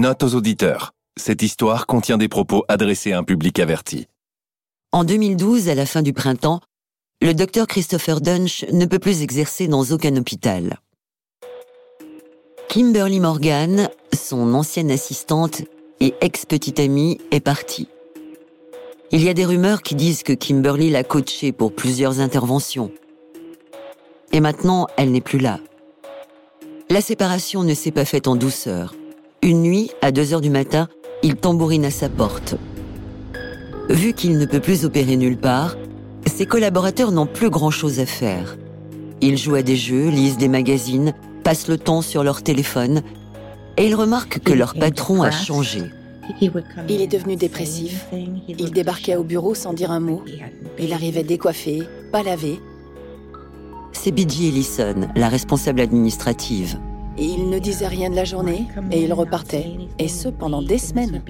Note aux auditeurs. Cette histoire contient des propos adressés à un public averti. En 2012, à la fin du printemps, le docteur Christopher Dunch ne peut plus exercer dans aucun hôpital. Kimberly Morgan, son ancienne assistante et ex-petite amie, est partie. Il y a des rumeurs qui disent que Kimberly l'a coachée pour plusieurs interventions. Et maintenant, elle n'est plus là. La séparation ne s'est pas faite en douceur. Une nuit, à 2 heures du matin, il tambourine à sa porte. Vu qu'il ne peut plus opérer nulle part, ses collaborateurs n'ont plus grand-chose à faire. Ils jouent à des jeux, lisent des magazines, passent le temps sur leur téléphone, et ils remarquent que leur patron a changé. Il est devenu dépressif. Il débarquait au bureau sans dire un mot. Il arrivait décoiffé, pas lavé. C'est Bidji Ellison, la responsable administrative. Il ne disait rien de la journée et il repartait, et ce pendant des semaines.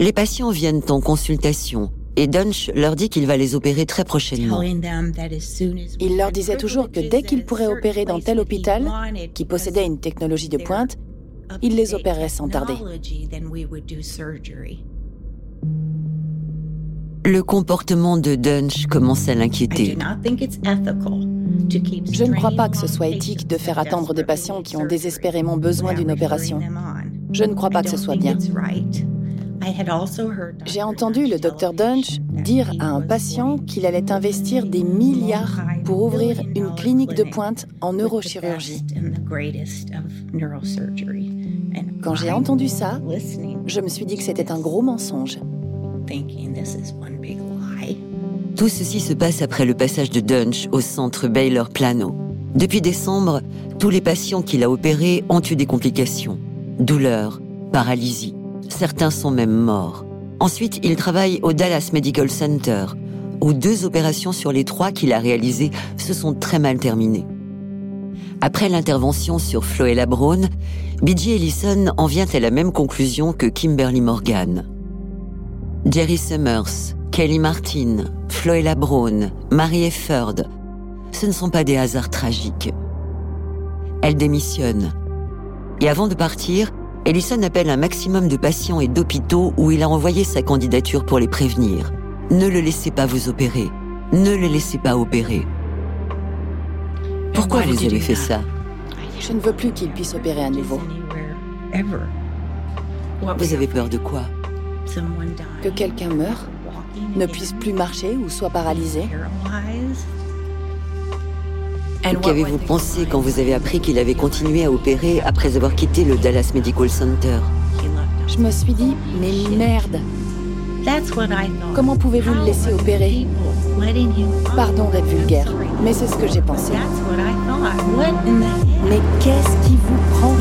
Les patients viennent en consultation et Dunch leur dit qu'il va les opérer très prochainement. Il leur disait toujours que dès qu'il pourrait opérer dans tel hôpital, qui possédait une technologie de pointe, il les opérerait sans tarder. Le comportement de Dunch commence à l'inquiéter. Je ne crois pas que ce soit éthique de faire attendre des patients qui ont désespérément besoin d'une opération. Je ne crois pas que ce soit bien. J'ai entendu le docteur Dunch dire à un patient qu'il allait investir des milliards pour ouvrir une clinique de pointe en neurochirurgie. Quand j'ai entendu ça, je me suis dit que c'était un gros mensonge. Tout ceci se passe après le passage de Dunch au centre Baylor Plano. Depuis décembre, tous les patients qu'il a opérés ont eu des complications. Douleurs, paralysie. Certains sont même morts. Ensuite, il travaille au Dallas Medical Center, où deux opérations sur les trois qu'il a réalisées se sont très mal terminées. Après l'intervention sur Floella Brown, B.J. Ellison en vient à la même conclusion que Kimberly Morgan. Jerry Summers, Kelly Martin, Floella Brown, Mary Efford, ce ne sont pas des hasards tragiques. Elle démissionne. Et avant de partir, Ellison appelle un maximum de patients et d'hôpitaux où il a envoyé sa candidature pour les prévenir. Ne le laissez pas vous opérer. Ne le laissez pas opérer. Pourquoi vous avez fait ça? Je ne veux plus qu'il puisse opérer à nouveau. Vous avez peur de quoi? Que quelqu'un meure, ne puisse plus marcher ou soit paralysé. Qu'avez-vous pensé quand vous avez appris qu'il avait continué à opérer après avoir quitté le Dallas Medical Center? Je me suis dit, mais merde. Comment pouvez-vous le laisser opérer? Pardon d'être vulgaire, mais c'est ce que j'ai pensé. Mais qu'est-ce qui vous prend?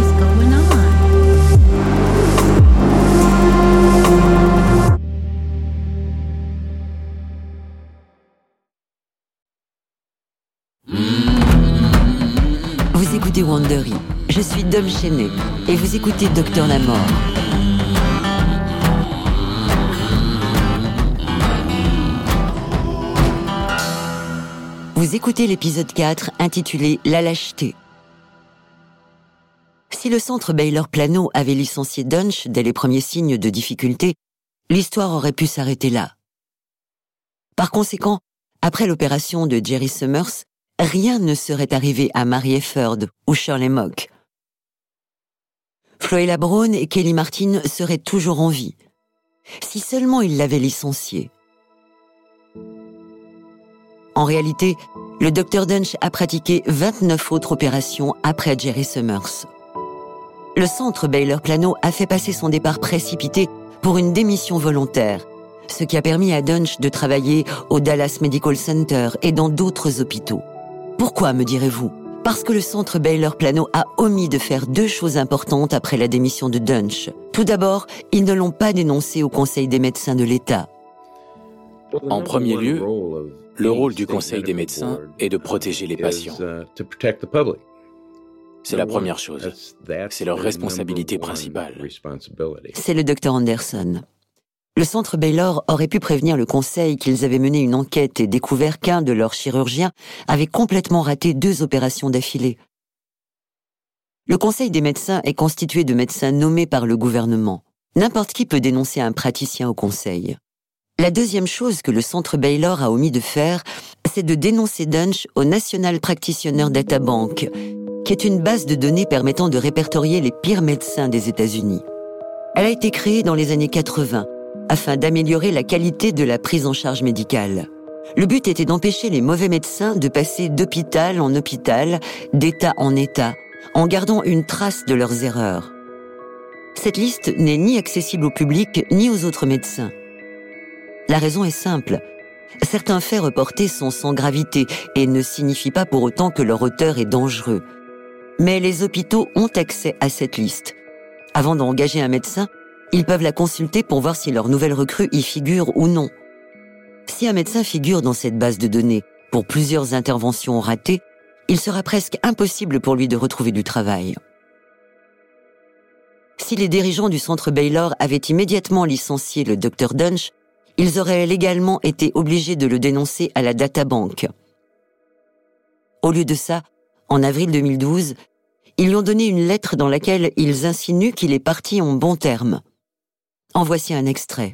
Je suis Dom Chenet et vous écoutez Docteur Lamort. Vous écoutez l'épisode 4 intitulé La lâcheté. Si le centre Baylor Plano avait licencié Dunch dès les premiers signes de difficulté, l'histoire aurait pu s'arrêter là. Par conséquent, après l'opération de Jerry Summers, rien ne serait arrivé à Mary Efford ou Shirley Mock. Floella Brown et Kelly Martin seraient toujours en vie. Si seulement ils l'avaient licencié. En réalité, le Dr Dunch a pratiqué 29 autres opérations après Jerry Summers. Le centre Baylor Plano a fait passer son départ précipité pour une démission volontaire, ce qui a permis à Dunch de travailler au Dallas Medical Center et dans d'autres hôpitaux. Pourquoi, me direz-vous? Parce que le centre Baylor Plano a omis de faire deux choses importantes après la démission de Dunch. Tout d'abord, ils ne l'ont pas dénoncé au Conseil des médecins de l'État. En premier lieu, le rôle du Conseil des médecins est de protéger les patients. C'est la première chose. C'est leur responsabilité principale. C'est le docteur Anderson. Le centre Baylor aurait pu prévenir le conseil qu'ils avaient mené une enquête et découvert qu'un de leurs chirurgiens avait complètement raté deux opérations d'affilée. Le Conseil des médecins est constitué de médecins nommés par le gouvernement. N'importe qui peut dénoncer un praticien au Conseil. La deuxième chose que le Centre Baylor a omis de faire, c'est de dénoncer Dunch au National Practitioner Data Bank, qui est une base de données permettant de répertorier les pires médecins des États-Unis. Elle a été créée dans les années 80 afin d'améliorer la qualité de la prise en charge médicale. Le but était d'empêcher les mauvais médecins de passer d'hôpital en hôpital, d'état en état, en gardant une trace de leurs erreurs. Cette liste n'est ni accessible au public ni aux autres médecins. La raison est simple. Certains faits reportés sont sans gravité et ne signifient pas pour autant que leur auteur est dangereux. Mais les hôpitaux ont accès à cette liste. Avant d'engager un médecin, ils peuvent la consulter pour voir si leur nouvelle recrue y figure ou non. Si un médecin figure dans cette base de données pour plusieurs interventions ratées, il sera presque impossible pour lui de retrouver du travail. Si les dirigeants du centre Baylor avaient immédiatement licencié le Dr Dunch, ils auraient légalement été obligés de le dénoncer à la databank. Au lieu de ça, en avril 2012, ils lui ont donné une lettre dans laquelle ils insinuent qu'il est parti en bon terme. En voici un extrait.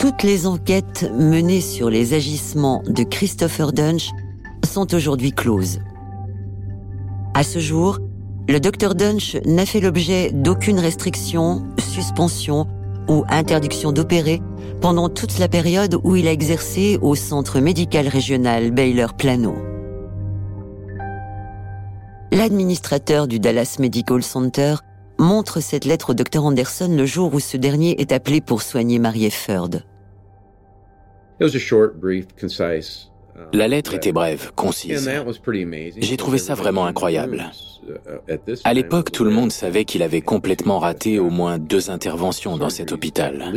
Toutes les enquêtes menées sur les agissements de Christopher Dunch sont aujourd'hui closes. À ce jour, le Dr Dunch n'a fait l'objet d'aucune restriction, suspension ou interdiction d'opérer pendant toute la période où il a exercé au centre médical régional Baylor Plano. L'administrateur du Dallas Medical Center montre cette lettre au docteur Anderson le jour où ce dernier est appelé pour soigner Marie Efford. La lettre était brève, concise. J'ai trouvé ça vraiment incroyable. À l'époque, tout le monde savait qu'il avait complètement raté au moins deux interventions dans cet hôpital.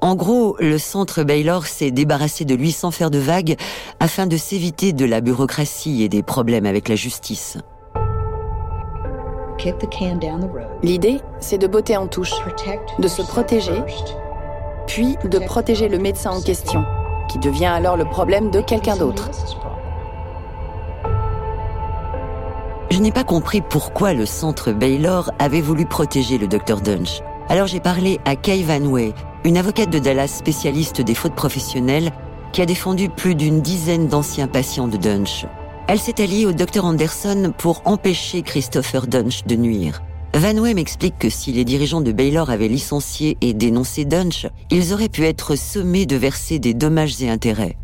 En gros, le centre Baylor s'est débarrassé de lui sans faire de vagues afin de s'éviter de la bureaucratie et des problèmes avec la justice. L'idée, c'est de botter en touche, de se protéger, puis de protéger le médecin en question, qui devient alors le problème de quelqu'un d'autre. Je n'ai pas compris pourquoi le centre Baylor avait voulu protéger le Dr Dunch. Alors j'ai parlé à Kay Van Way, une avocate de Dallas spécialiste des fautes professionnelles, qui a défendu plus d'une dizaine d'anciens patients de Dunch. Elle s'est alliée au docteur Anderson pour empêcher Christopher Dunch de nuire. Van Wey m'explique que si les dirigeants de Baylor avaient licencié et dénoncé Dunch, ils auraient pu être sommés de verser des dommages et intérêts.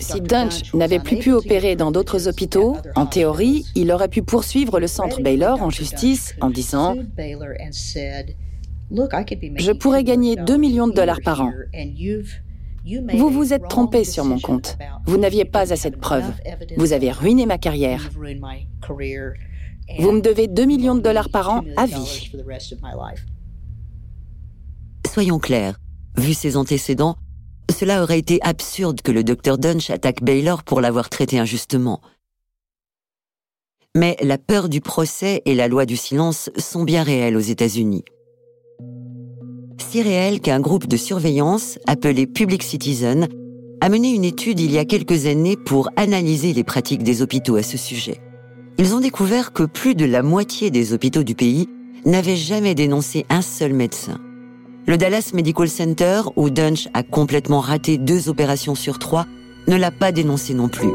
Si Dunch n'avait plus pu opérer dans d'autres hôpitaux, en théorie, il aurait pu poursuivre le centre Baylor en justice en disant Je pourrais gagner 2 millions de dollars par an. Vous vous êtes trompé sur mon compte. Vous n'aviez pas assez de preuves. Vous avez ruiné ma carrière. Vous me devez 2 millions de dollars par an à vie. Soyons clairs, vu ses antécédents, cela aurait été absurde que le docteur Dunch attaque Baylor pour l'avoir traité injustement. Mais la peur du procès et la loi du silence sont bien réelles aux États-Unis si réel qu'un groupe de surveillance, appelé Public Citizen, a mené une étude il y a quelques années pour analyser les pratiques des hôpitaux à ce sujet. Ils ont découvert que plus de la moitié des hôpitaux du pays n'avaient jamais dénoncé un seul médecin. Le Dallas Medical Center, où Dunch a complètement raté deux opérations sur trois, ne l'a pas dénoncé non plus.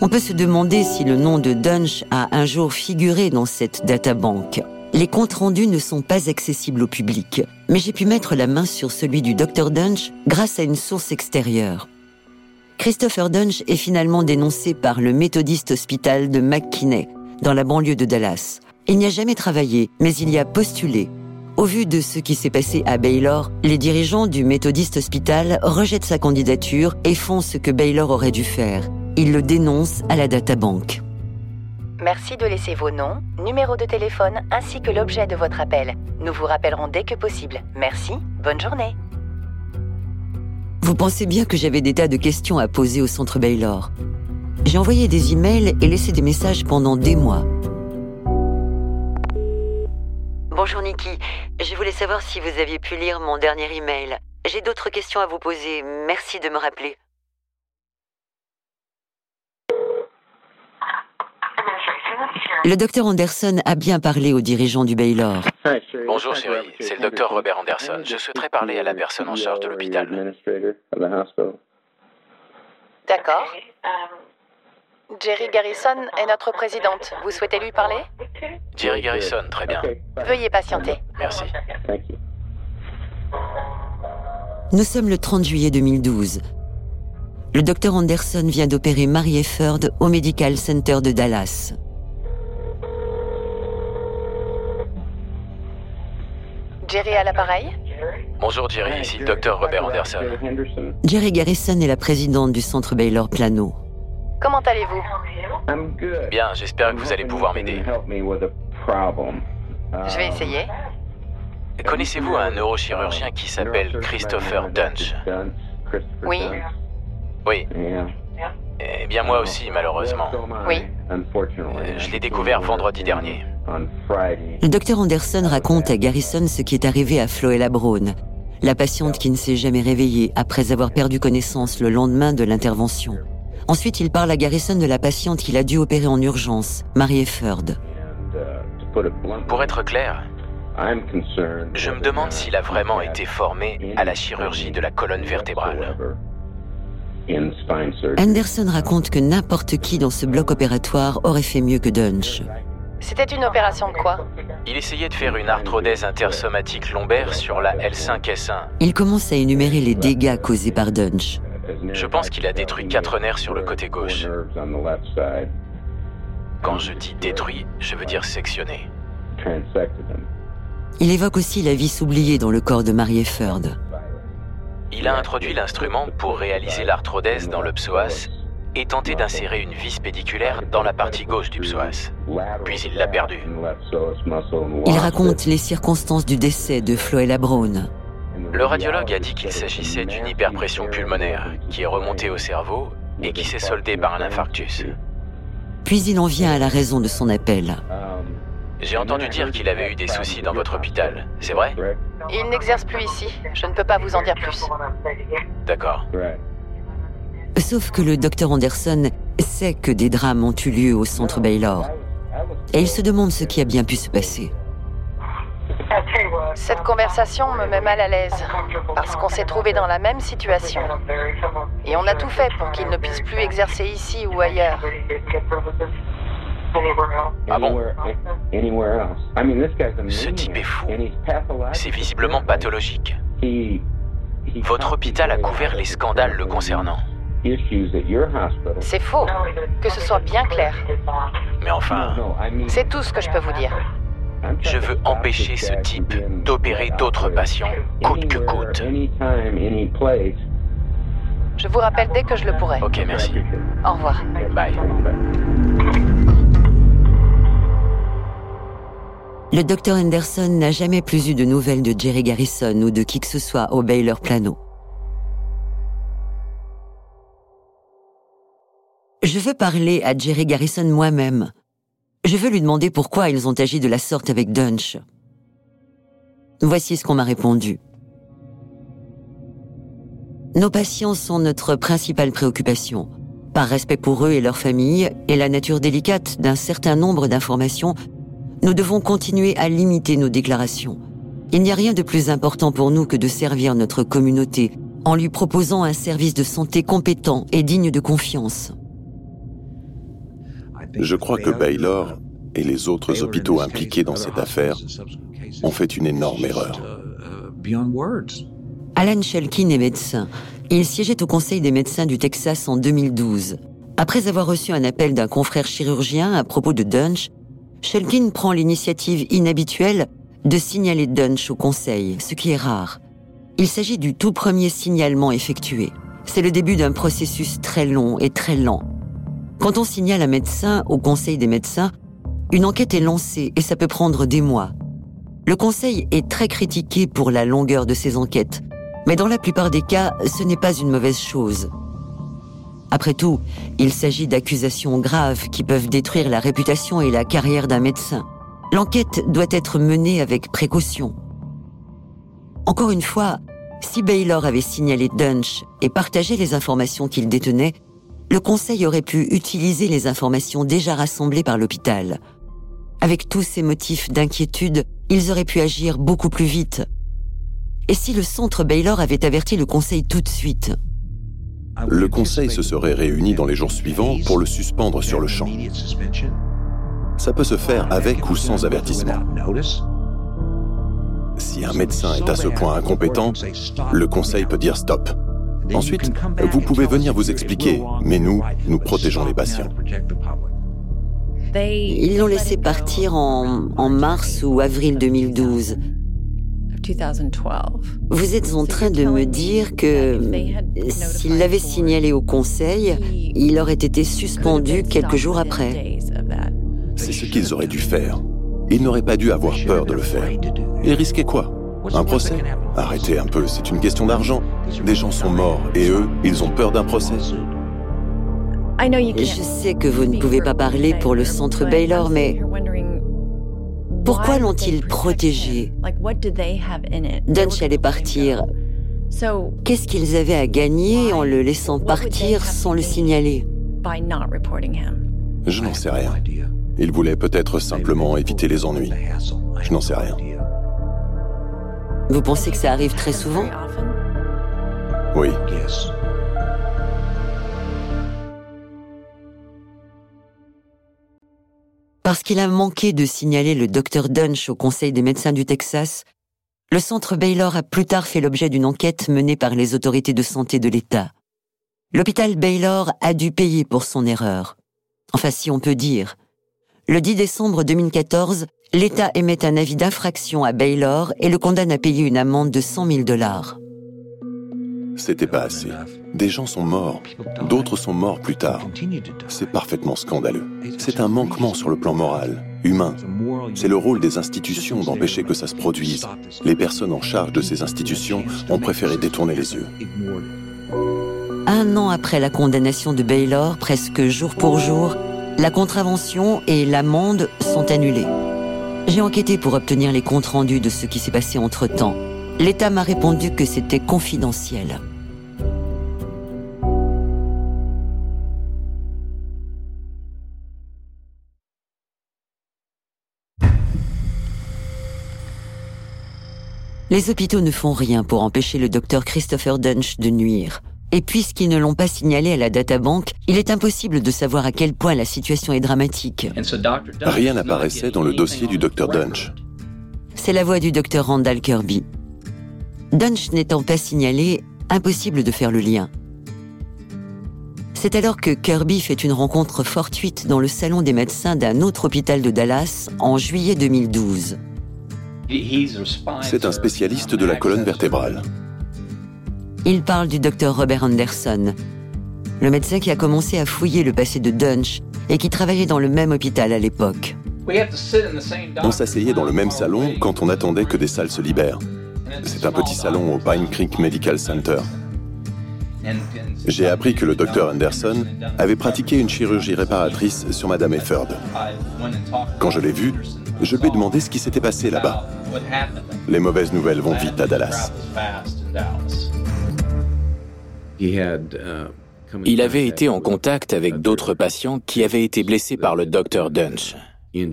On peut se demander si le nom de Dunch a un jour figuré dans cette databank. Les comptes rendus ne sont pas accessibles au public, mais j'ai pu mettre la main sur celui du Dr Dunch grâce à une source extérieure. Christopher Dunch est finalement dénoncé par le Methodist Hospital de McKinney, dans la banlieue de Dallas. Il n'y a jamais travaillé, mais il y a postulé. Au vu de ce qui s'est passé à Baylor, les dirigeants du Methodist Hospital rejettent sa candidature et font ce que Baylor aurait dû faire. Ils le dénoncent à la databank. Merci de laisser vos noms, numéro de téléphone ainsi que l'objet de votre appel. Nous vous rappellerons dès que possible. Merci, bonne journée. Vous pensez bien que j'avais des tas de questions à poser au centre Baylor. J'ai envoyé des emails et laissé des messages pendant des mois. Bonjour Niki, je voulais savoir si vous aviez pu lire mon dernier email. J'ai d'autres questions à vous poser. Merci de me rappeler. Le docteur Anderson a bien parlé aux dirigeants du Baylor. Bonjour chérie, c'est le docteur Robert Anderson. Je souhaiterais parler à la personne en charge de l'hôpital. D'accord. Jerry Garrison est notre présidente. Vous souhaitez lui parler? Jerry Garrison, très bien. Veuillez patienter. Merci. Nous sommes le 30 juillet 2012. Le docteur Anderson vient d'opérer Mary Efford au Medical Center de Dallas. Jerry à l'appareil Bonjour Jerry, ici le docteur Robert Anderson. Jerry Garrison est la présidente du centre Baylor Plano. Comment allez-vous? Bien, j'espère que vous allez pouvoir m'aider. Je vais essayer. Connaissez-vous un neurochirurgien qui s'appelle Christopher Dunch Oui. Oui. Eh bien moi aussi, malheureusement. Oui. Euh, je l'ai découvert vendredi dernier. Le docteur Anderson raconte à Garrison ce qui est arrivé à Floella Brown, la patiente qui ne s'est jamais réveillée après avoir perdu connaissance le lendemain de l'intervention. Ensuite, il parle à Garrison de la patiente qu'il a dû opérer en urgence, Marie Efford. Pour être clair, je me demande s'il a vraiment été formé à la chirurgie de la colonne vertébrale. Anderson raconte que n'importe qui dans ce bloc opératoire aurait fait mieux que Dunch. C'était une opération de quoi Il essayait de faire une arthrodèse intersomatique lombaire sur la L5S1. Il commence à énumérer les dégâts causés par Dunch. Je pense qu'il a détruit quatre nerfs sur le côté gauche. Quand je dis détruit, je veux dire sectionné. Il évoque aussi la vis oubliée dans le corps de Marie Efford. Il a introduit l'instrument pour réaliser l'arthrodèse dans le psoas et tenté d'insérer une vis pédiculaire dans la partie gauche du psoas. Puis il l'a perdu. Il raconte les circonstances du décès de Floella Brown. Le radiologue a dit qu'il s'agissait d'une hyperpression pulmonaire qui est remontée au cerveau et qui s'est soldée par un infarctus. Puis il en vient à la raison de son appel. J'ai entendu dire qu'il avait eu des soucis dans votre hôpital, c'est vrai Il n'exerce plus ici. Je ne peux pas vous en dire plus. D'accord. Sauf que le docteur Anderson sait que des drames ont eu lieu au centre Baylor. Et il se demande ce qui a bien pu se passer. Cette conversation me met mal à l'aise, parce qu'on s'est trouvé dans la même situation. Et on a tout fait pour qu'il ne puisse plus exercer ici ou ailleurs. Ah bon? Ce type est fou. C'est visiblement pathologique. Votre hôpital a couvert les scandales le concernant. C'est faux. Que ce soit bien clair. Mais enfin... C'est tout ce que je peux vous dire. Je veux empêcher ce type d'opérer d'autres patients, coûte que coûte. Je vous rappelle dès que je le pourrai. Ok, merci. Au revoir. Bye. Le docteur Anderson n'a jamais plus eu de nouvelles de Jerry Garrison ou de qui que ce soit au Baylor Plano. Je veux parler à Jerry Garrison moi-même. Je veux lui demander pourquoi ils ont agi de la sorte avec Dunch. Voici ce qu'on m'a répondu. Nos patients sont notre principale préoccupation. Par respect pour eux et leurs familles et la nature délicate d'un certain nombre d'informations, nous devons continuer à limiter nos déclarations. Il n'y a rien de plus important pour nous que de servir notre communauté en lui proposant un service de santé compétent et digne de confiance. Je crois que Baylor et les autres hôpitaux impliqués dans cette affaire ont fait une énorme erreur. Alan Shelkin est médecin. Il siégeait au Conseil des médecins du Texas en 2012. Après avoir reçu un appel d'un confrère chirurgien à propos de Dunch, Shelkin prend l'initiative inhabituelle de signaler Dunch au conseil, ce qui est rare. Il s'agit du tout premier signalement effectué. C'est le début d'un processus très long et très lent. Quand on signale un médecin au conseil des médecins, une enquête est lancée et ça peut prendre des mois. Le conseil est très critiqué pour la longueur de ses enquêtes, mais dans la plupart des cas, ce n'est pas une mauvaise chose. Après tout, il s'agit d'accusations graves qui peuvent détruire la réputation et la carrière d'un médecin. L'enquête doit être menée avec précaution. Encore une fois, si Baylor avait signalé Dunch et partagé les informations qu'il détenait, le conseil aurait pu utiliser les informations déjà rassemblées par l'hôpital. Avec tous ces motifs d'inquiétude, ils auraient pu agir beaucoup plus vite. Et si le centre Baylor avait averti le conseil tout de suite? Le conseil se serait réuni dans les jours suivants pour le suspendre sur le champ. Ça peut se faire avec ou sans avertissement. Si un médecin est à ce point incompétent, le conseil peut dire stop. Ensuite, vous pouvez venir vous expliquer, mais nous, nous protégeons les patients. Ils l'ont laissé partir en, en, mars ou avril 2012. Vous êtes en train de me dire que s'il l'avait signalé au conseil, il aurait été suspendu quelques jours après. C'est ce qu'ils auraient dû faire. Ils n'auraient pas dû avoir peur de le faire. Et risquer quoi? Un procès? Arrêtez un peu, c'est une question d'argent. Des gens sont morts et eux, ils ont peur d'un procès. Je sais que vous ne pouvez pas parler pour le centre Baylor, mais pourquoi l'ont-ils protégé Dunch allait partir. Qu'est-ce qu'ils avaient à gagner en le laissant partir sans le signaler Je n'en sais rien. Ils voulaient peut-être simplement éviter les ennuis. Je n'en sais rien. Vous pensez que ça arrive très souvent? Oui. Parce qu'il a manqué de signaler le docteur Dunch au Conseil des médecins du Texas, le centre Baylor a plus tard fait l'objet d'une enquête menée par les autorités de santé de l'État. L'hôpital Baylor a dû payer pour son erreur. Enfin, si on peut dire. Le 10 décembre 2014, l'État émet un avis d'infraction à Baylor et le condamne à payer une amende de 100 000 dollars. C'était pas assez. Des gens sont morts, d'autres sont morts plus tard. C'est parfaitement scandaleux. C'est un manquement sur le plan moral, humain. C'est le rôle des institutions d'empêcher que ça se produise. Les personnes en charge de ces institutions ont préféré détourner les yeux. Un an après la condamnation de Baylor, presque jour pour jour, la contravention et l'amende sont annulées. J'ai enquêté pour obtenir les comptes rendus de ce qui s'est passé entre-temps. L'État m'a répondu que c'était confidentiel. Les hôpitaux ne font rien pour empêcher le docteur Christopher Dunch de nuire. Et puisqu'ils ne l'ont pas signalé à la databank, il est impossible de savoir à quel point la situation est dramatique. Rien n'apparaissait dans le dossier du docteur Dunch. C'est la voix du docteur Randall Kirby. Dunch n'étant pas signalé, impossible de faire le lien. C'est alors que Kirby fait une rencontre fortuite dans le salon des médecins d'un autre hôpital de Dallas en juillet 2012. C'est un spécialiste de la colonne vertébrale. Il parle du docteur Robert Anderson, le médecin qui a commencé à fouiller le passé de Dunch et qui travaillait dans le même hôpital à l'époque. On s'asseyait dans le même salon quand on attendait que des salles se libèrent. C'est un petit salon au Pine Creek Medical Center. J'ai appris que le docteur Anderson avait pratiqué une chirurgie réparatrice sur Madame Efford. Quand je l'ai vu, je lui ai demandé ce qui s'était passé là-bas. Les mauvaises nouvelles vont vite à Dallas. Uh, Il avait été en contact avec d'autres patients qui avaient été blessés par le docteur Dunch. Uh,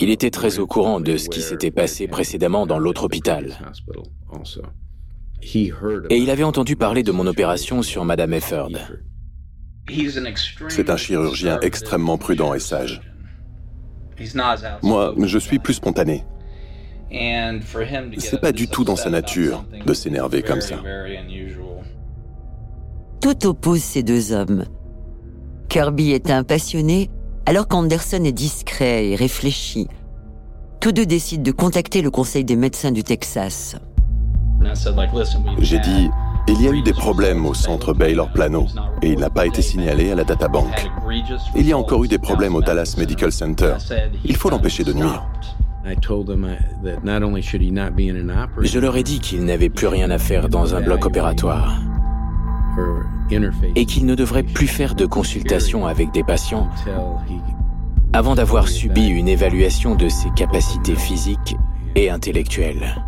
Il était très au courant de ce qui s'était passé précédemment dans l'autre hôpital. Et il avait entendu parler de mon opération sur Madame Efford. C'est un chirurgien extrêmement prudent et sage. Moi, je suis plus spontané. C'est pas du tout dans sa nature de s'énerver comme ça. Tout oppose ces deux hommes. Kirby est un passionné, alors qu'Anderson est discret et réfléchi. Tous deux décident de contacter le Conseil des médecins du Texas. J'ai dit, il y a eu des problèmes au centre Baylor Plano et il n'a pas été signalé à la databank. Il y a encore eu des problèmes au Dallas Medical Center. Il faut l'empêcher de nuire. Je leur ai dit qu'il n'avait plus rien à faire dans un bloc opératoire et qu'il ne devrait plus faire de consultation avec des patients avant d'avoir subi une évaluation de ses capacités physiques et intellectuelles.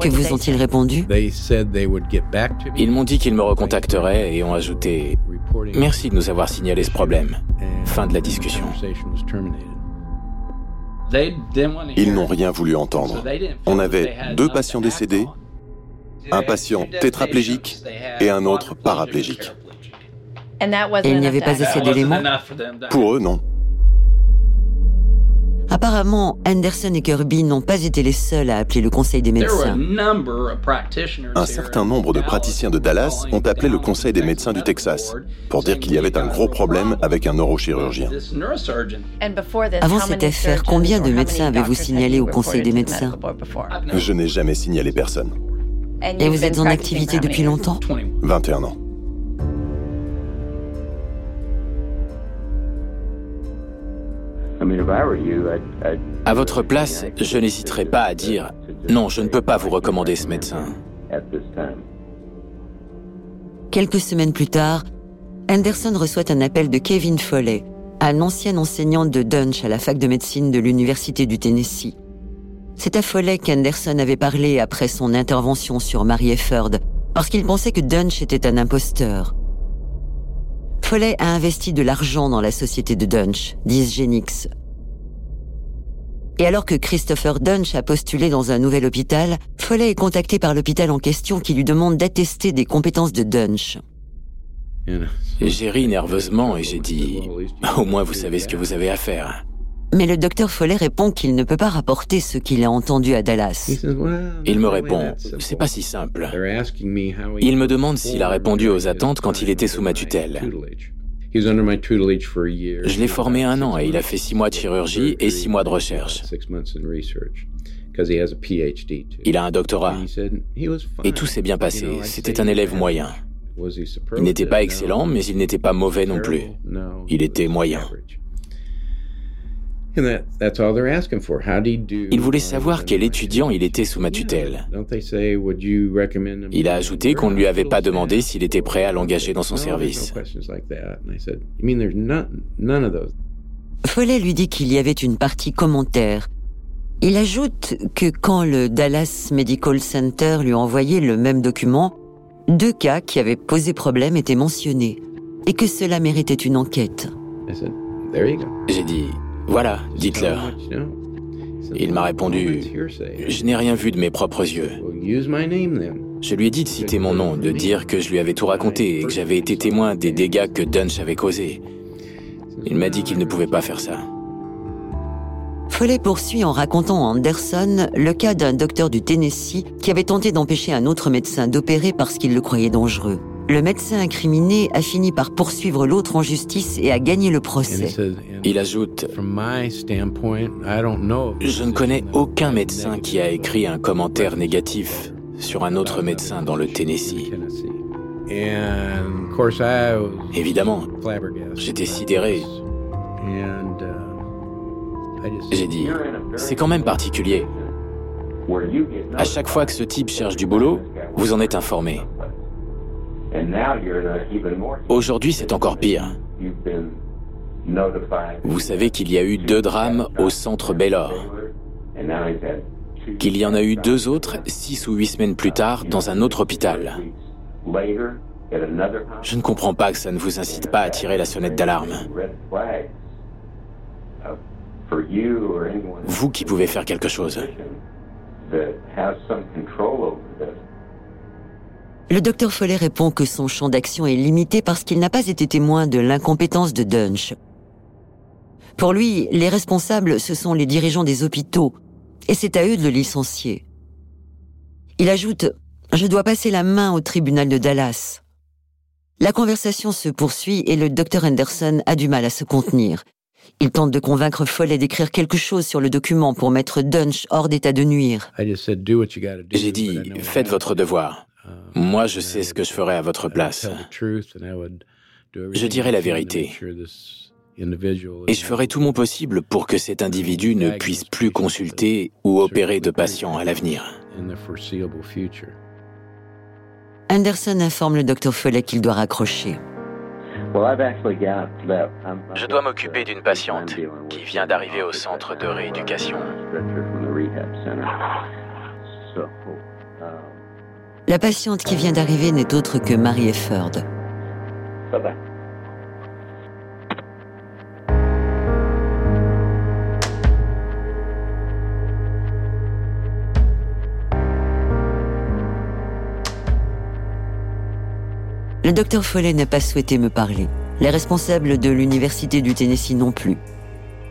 Que vous ont-ils répondu? Ils m'ont dit qu'ils me recontacteraient et ont ajouté Merci de nous avoir signalé ce problème. Fin de la discussion. Ils n'ont rien voulu entendre. On avait deux patients décédés, un patient tétraplégique et un autre paraplégique. Et il n'y avait pas assez d'éléments? Pour eux, non. Apparemment, Anderson et Kirby n'ont pas été les seuls à appeler le conseil des médecins. Un certain nombre de praticiens de Dallas ont appelé le conseil des médecins du Texas pour dire qu'il y avait un gros problème avec un neurochirurgien. Avant cette affaire, combien de médecins avez-vous signalé au conseil des médecins? Je n'ai jamais signalé personne. Et vous êtes en activité depuis longtemps? 21 ans. À votre place, je n'hésiterai pas à dire non, je ne peux pas vous recommander ce médecin. Quelques semaines plus tard, Anderson reçoit un appel de Kevin Foley, un ancien enseignant de Dunch à la fac de médecine de l'Université du Tennessee. C'est à Foley qu'Anderson avait parlé après son intervention sur Mary Efford, parce qu'il pensait que Dunch était un imposteur. Foley a investi de l'argent dans la société de Dunch, Dysgenix. Et alors que Christopher Dunch a postulé dans un nouvel hôpital, Foley est contacté par l'hôpital en question qui lui demande d'attester des compétences de Dunch. J'ai ri nerveusement et j'ai dit Au moins vous savez ce que vous avez à faire. Mais le docteur Foley répond qu'il ne peut pas rapporter ce qu'il a entendu à Dallas. Il me répond, c'est pas si simple. Il me demande s'il a répondu aux attentes quand il était sous ma tutelle. Je l'ai formé un an et il a fait six mois de chirurgie et six mois de recherche. Il a un doctorat. Et tout s'est bien passé. C'était un élève moyen. Il n'était pas excellent, mais il n'était pas mauvais non plus. Il était moyen. Il voulait savoir quel étudiant il était sous ma tutelle. Il a ajouté qu'on ne lui avait pas demandé s'il était prêt à l'engager dans son service. Follet lui dit qu'il y avait une partie commentaire. Il ajoute que quand le Dallas Medical Center lui a envoyé le même document, deux cas qui avaient posé problème étaient mentionnés et que cela méritait une enquête. J'ai dit, voilà, dites-leur. Il m'a répondu, je n'ai rien vu de mes propres yeux. Je lui ai dit de citer mon nom, de dire que je lui avais tout raconté et que j'avais été témoin des dégâts que Dunch avait causés. Il m'a dit qu'il ne pouvait pas faire ça. Follet poursuit en racontant à Anderson le cas d'un docteur du Tennessee qui avait tenté d'empêcher un autre médecin d'opérer parce qu'il le croyait dangereux le médecin incriminé a fini par poursuivre l'autre en justice et a gagné le procès. Il ajoute Je ne connais aucun médecin qui a écrit un commentaire négatif sur un autre médecin dans le Tennessee. Évidemment, j'étais sidéré. J'ai dit, c'est quand même particulier. À chaque fois que ce type cherche du boulot, vous en êtes informé. Aujourd'hui, c'est encore pire. Vous savez qu'il y a eu deux drames au centre Baylor, qu'il y en a eu deux autres six ou huit semaines plus tard dans un autre hôpital. Je ne comprends pas que ça ne vous incite pas à tirer la sonnette d'alarme. Vous qui pouvez faire quelque chose. Le docteur Follet répond que son champ d'action est limité parce qu'il n'a pas été témoin de l'incompétence de Dunch. Pour lui, les responsables, ce sont les dirigeants des hôpitaux, et c'est à eux de le licencier. Il ajoute Je dois passer la main au tribunal de Dallas. La conversation se poursuit et le docteur Anderson a du mal à se contenir. Il tente de convaincre Follet d'écrire quelque chose sur le document pour mettre Dunch hors d'état de nuire. J'ai dit, faites votre devoir. Moi, je sais ce que je ferais à votre place. Je dirais la vérité. Et je ferai tout mon possible pour que cet individu ne puisse plus consulter ou opérer de patients à l'avenir. Anderson informe le docteur Follet qu'il doit raccrocher. Je dois m'occuper d'une patiente qui vient d'arriver au centre de rééducation. La patiente qui vient d'arriver n'est autre que Marie Efford. Bye bye. Le docteur Follet n'a pas souhaité me parler. Les responsables de l'université du Tennessee non plus.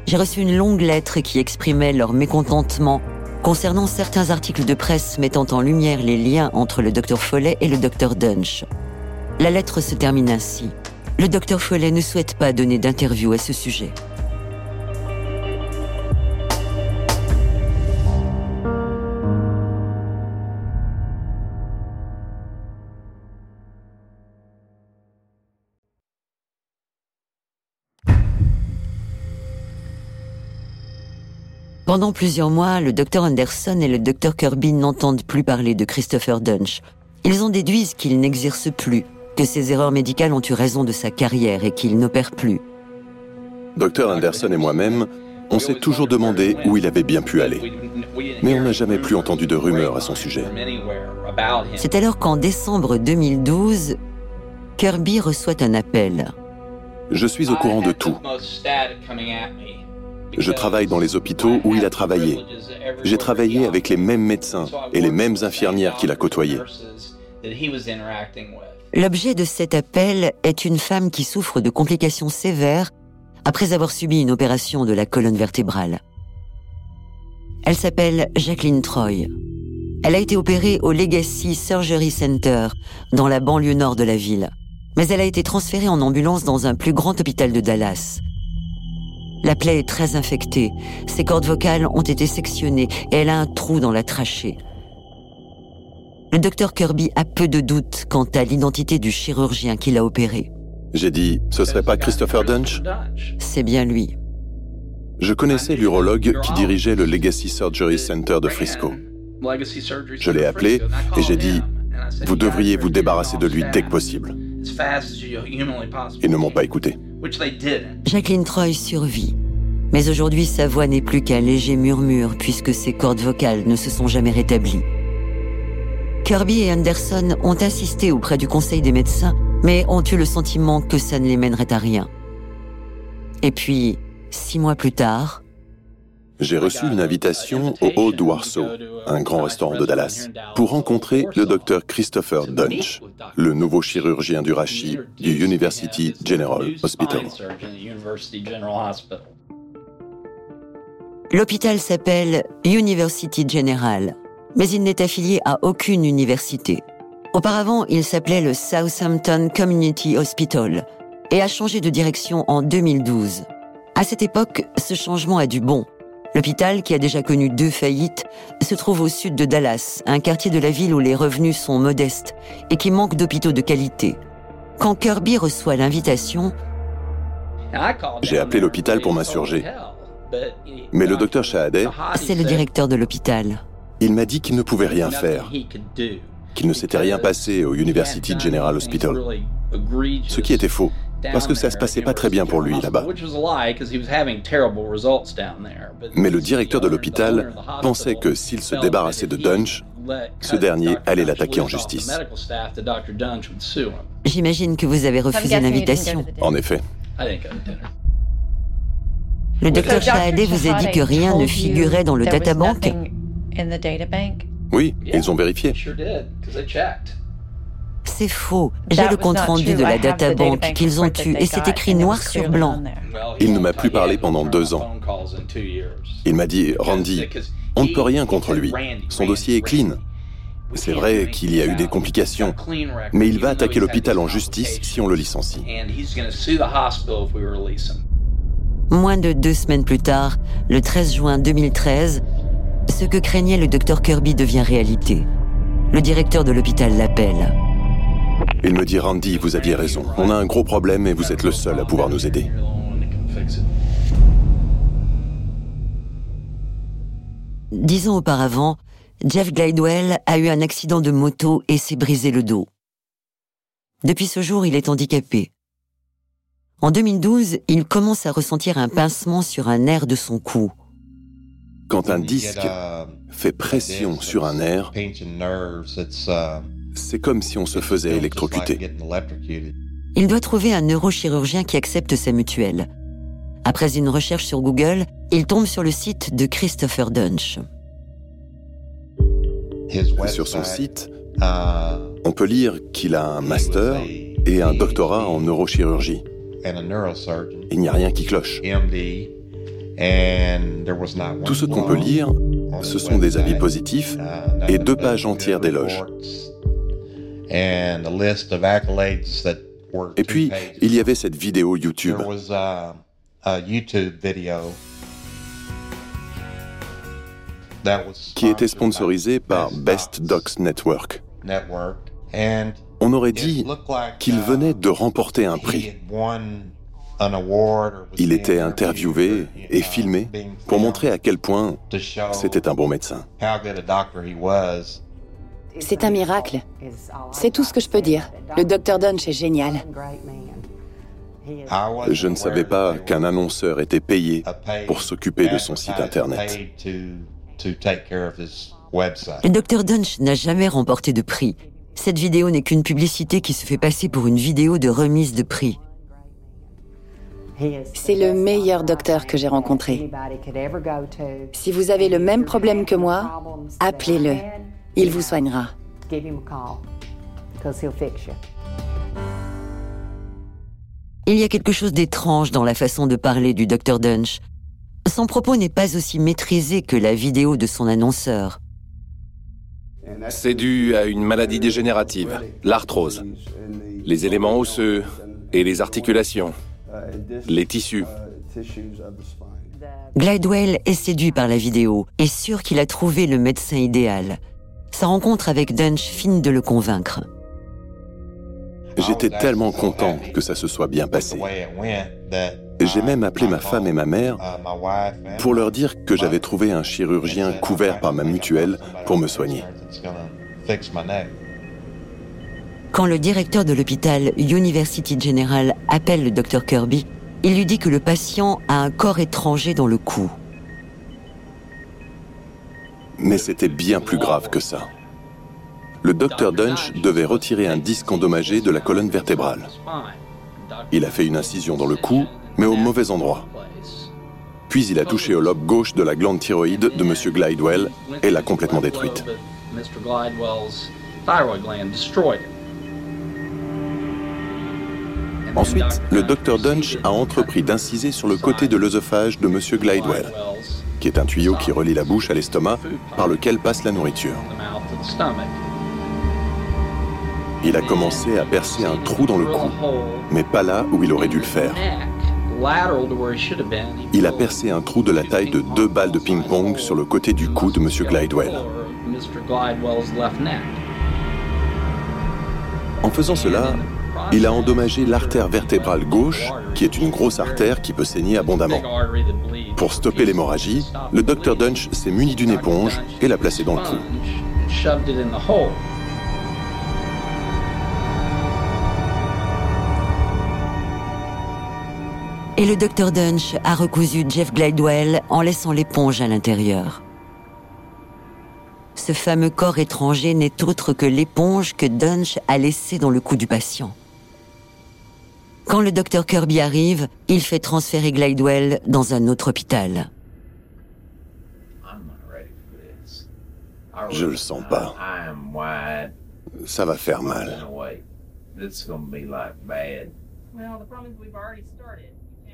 J'ai reçu une longue lettre qui exprimait leur mécontentement concernant certains articles de presse mettant en lumière les liens entre le docteur Follet et le docteur Dunch. La lettre se termine ainsi. Le docteur Follet ne souhaite pas donner d'interview à ce sujet. Pendant plusieurs mois, le docteur Anderson et le docteur Kirby n'entendent plus parler de Christopher Dunch. Ils en déduisent qu'il n'exerce plus, que ses erreurs médicales ont eu raison de sa carrière et qu'il n'opère plus. Docteur Anderson et moi-même, on s'est toujours demandé où il avait bien pu aller. Mais on n'a jamais plus entendu de rumeurs à son sujet. C'est alors qu'en décembre 2012, Kirby reçoit un appel. Je suis au courant de tout. Je travaille dans les hôpitaux où il a travaillé. J'ai travaillé avec les mêmes médecins et les mêmes infirmières qu'il a côtoyées. L'objet de cet appel est une femme qui souffre de complications sévères après avoir subi une opération de la colonne vertébrale. Elle s'appelle Jacqueline Troy. Elle a été opérée au Legacy Surgery Center, dans la banlieue nord de la ville. Mais elle a été transférée en ambulance dans un plus grand hôpital de Dallas. La plaie est très infectée. Ses cordes vocales ont été sectionnées et elle a un trou dans la trachée. Le docteur Kirby a peu de doutes quant à l'identité du chirurgien qui l'a opéré. J'ai dit, ce serait pas Christopher Dunch? C'est bien lui. Je connaissais l'urologue qui dirigeait le Legacy Surgery Center de Frisco. Je l'ai appelé et j'ai dit, vous devriez vous débarrasser de lui dès que possible. Ils ne m'ont pas écouté. Jacqueline Troy survit. Mais aujourd'hui, sa voix n'est plus qu'un léger murmure puisque ses cordes vocales ne se sont jamais rétablies. Kirby et Anderson ont insisté auprès du conseil des médecins, mais ont eu le sentiment que ça ne les mènerait à rien. Et puis, six mois plus tard, j'ai reçu une invitation au Old Warsaw, un grand restaurant de Dallas, pour rencontrer le docteur Christopher Dunch, le nouveau chirurgien du rachis du University General Hospital. L'hôpital s'appelle University General, mais il n'est affilié à aucune université. Auparavant, il s'appelait le Southampton Community Hospital et a changé de direction en 2012. À cette époque, ce changement a du bon. L'hôpital, qui a déjà connu deux faillites, se trouve au sud de Dallas, un quartier de la ville où les revenus sont modestes et qui manque d'hôpitaux de qualité. Quand Kirby reçoit l'invitation, j'ai appelé l'hôpital pour m'insurger. Mais le docteur Shahaday, c'est le directeur de l'hôpital. Il m'a dit qu'il ne pouvait rien faire, qu'il ne s'était rien passé au University General Hospital. Ce qui était faux parce que ça se passait pas très bien pour lui là-bas. Mais le directeur de l'hôpital pensait que s'il se débarrassait de Dunch, ce dernier allait l'attaquer en justice. J'imagine que vous avez refusé l'invitation. En effet. Le docteur Shahadeh vous a dit que rien ne figurait dans le databank Oui, ils ont vérifié. C'est faux. J'ai le compte-rendu de la databank qu'ils ont eu et c'est écrit noir sur blanc. Il ne m'a plus parlé pendant deux ans. Il m'a dit, Randy, on ne peut rien contre lui. Son dossier est clean. C'est vrai qu'il y a eu des complications, mais il va attaquer l'hôpital en justice si on le licencie. Moins de deux semaines plus tard, le 13 juin 2013, ce que craignait le docteur Kirby devient réalité. Le directeur de l'hôpital l'appelle. Il me dit Randy, vous aviez raison. On a un gros problème et vous êtes le seul à pouvoir nous aider. Dix ans auparavant, Jeff Glidewell a eu un accident de moto et s'est brisé le dos. Depuis ce jour, il est handicapé. En 2012, il commence à ressentir un pincement sur un nerf de son cou. Quand un disque fait pression sur un nerf, c'est comme si on se faisait électrocuter. Il doit trouver un neurochirurgien qui accepte sa mutuelle. Après une recherche sur Google, il tombe sur le site de Christopher Dunch. Sur son site, on peut lire qu'il a un master et un doctorat en neurochirurgie. Il n'y a rien qui cloche. Tout ce qu'on peut lire, ce sont des avis positifs et deux pages entières d'éloges. Et puis, il y avait cette vidéo YouTube. qui était sponsorisée par Best Docs Network. On aurait dit qu'il venait de remporter un prix. Il était interviewé et filmé pour montrer à quel point c'était un bon médecin. C'est un miracle. C'est tout ce que je peux dire. Le docteur Dunch est génial. Je ne savais pas qu'un annonceur était payé pour s'occuper de son site Internet. Le docteur Dunch n'a jamais remporté de prix. Cette vidéo n'est qu'une publicité qui se fait passer pour une vidéo de remise de prix. C'est le meilleur docteur que j'ai rencontré. Si vous avez le même problème que moi, appelez-le. Il vous soignera. Il y a quelque chose d'étrange dans la façon de parler du Dr Dunch. Son propos n'est pas aussi maîtrisé que la vidéo de son annonceur. C'est dû à une maladie dégénérative, l'arthrose. Les éléments osseux et les articulations les tissus. Glidewell est séduit par la vidéo et sûr qu'il a trouvé le médecin idéal. Sa rencontre avec Dunch finit de le convaincre. J'étais tellement content que ça se soit bien passé. J'ai même appelé ma femme et ma mère pour leur dire que j'avais trouvé un chirurgien couvert par ma mutuelle pour me soigner. Quand le directeur de l'hôpital University General appelle le docteur Kirby, il lui dit que le patient a un corps étranger dans le cou. Mais c'était bien plus grave que ça. Le docteur Dunch devait retirer un disque endommagé de la colonne vertébrale. Il a fait une incision dans le cou, mais au mauvais endroit. Puis il a touché au lobe gauche de la glande thyroïde de M. Glidewell et l'a complètement détruite. Ensuite, le docteur Dunch a entrepris d'inciser sur le côté de l'œsophage de M. Glidewell, qui est un tuyau qui relie la bouche à l'estomac par lequel passe la nourriture. Il a commencé à percer un trou dans le cou, mais pas là où il aurait dû le faire. Il a percé un trou de la taille de deux balles de ping-pong sur le côté du cou de M. Glidewell. En faisant cela, il a endommagé l'artère vertébrale gauche, qui est une grosse artère qui peut saigner abondamment. Pour stopper l'hémorragie, le docteur Dunch s'est muni d'une éponge et l'a placée dans le trou. Et le docteur Dunch a recousu Jeff Glidewell en laissant l'éponge à l'intérieur. Ce fameux corps étranger n'est autre que l'éponge que Dunch a laissée dans le cou du patient. Quand le docteur Kirby arrive, il fait transférer Glidewell dans un autre hôpital. Je le sens pas. Ça va faire mal.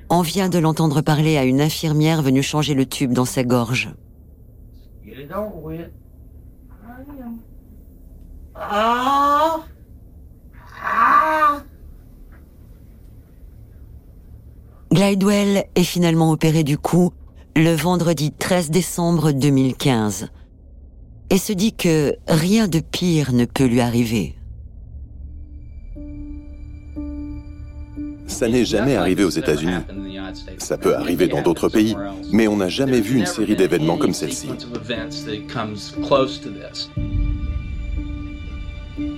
On vient de l'entendre parler à une infirmière venue changer le tube dans sa gorge. Ah! Ah! Glidewell est finalement opéré du cou le vendredi 13 décembre 2015 et se dit que rien de pire ne peut lui arriver. Ça n'est jamais arrivé aux États-Unis. Ça peut arriver dans d'autres pays, mais on n'a jamais vu une série d'événements comme celle-ci.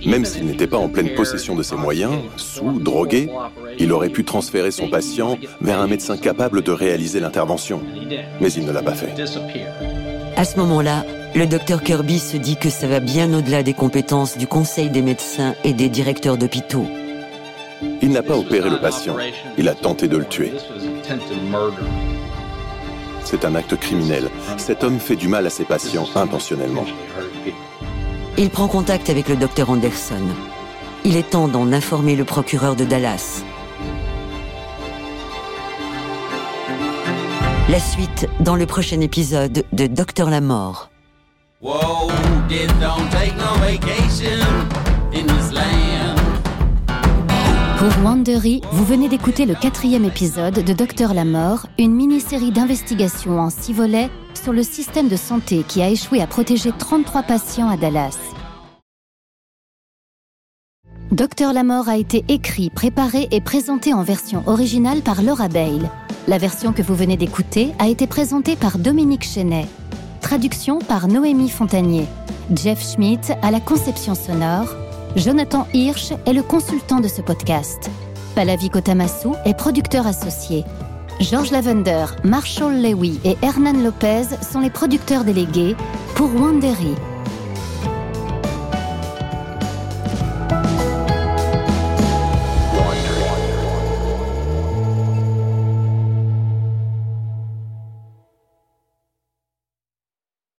Même s'il n'était pas en pleine possession de ses moyens, sous, drogué, il aurait pu transférer son patient vers un médecin capable de réaliser l'intervention. Mais il ne l'a pas fait. À ce moment-là, le docteur Kirby se dit que ça va bien au-delà des compétences du conseil des médecins et des directeurs d'hôpitaux. Il n'a pas opéré le patient, il a tenté de le tuer. C'est un acte criminel. Cet homme fait du mal à ses patients intentionnellement. Il prend contact avec le docteur Anderson. il est temps d'en informer le procureur de Dallas. La suite dans le prochain épisode de Docteur la Mort. Pour Wandery, vous venez d'écouter le quatrième épisode de Docteur la Mort, une mini-série d'investigation en six volets sur le système de santé qui a échoué à protéger 33 patients à Dallas. Docteur la Mort a été écrit, préparé et présenté en version originale par Laura Bale. La version que vous venez d'écouter a été présentée par Dominique Chenet. Traduction par Noémie Fontanier. Jeff Schmidt à la conception sonore. Jonathan Hirsch est le consultant de ce podcast. Palavi Kotamasu est producteur associé. George Lavender, Marshall Lewy et Hernan Lopez sont les producteurs délégués pour Wandery.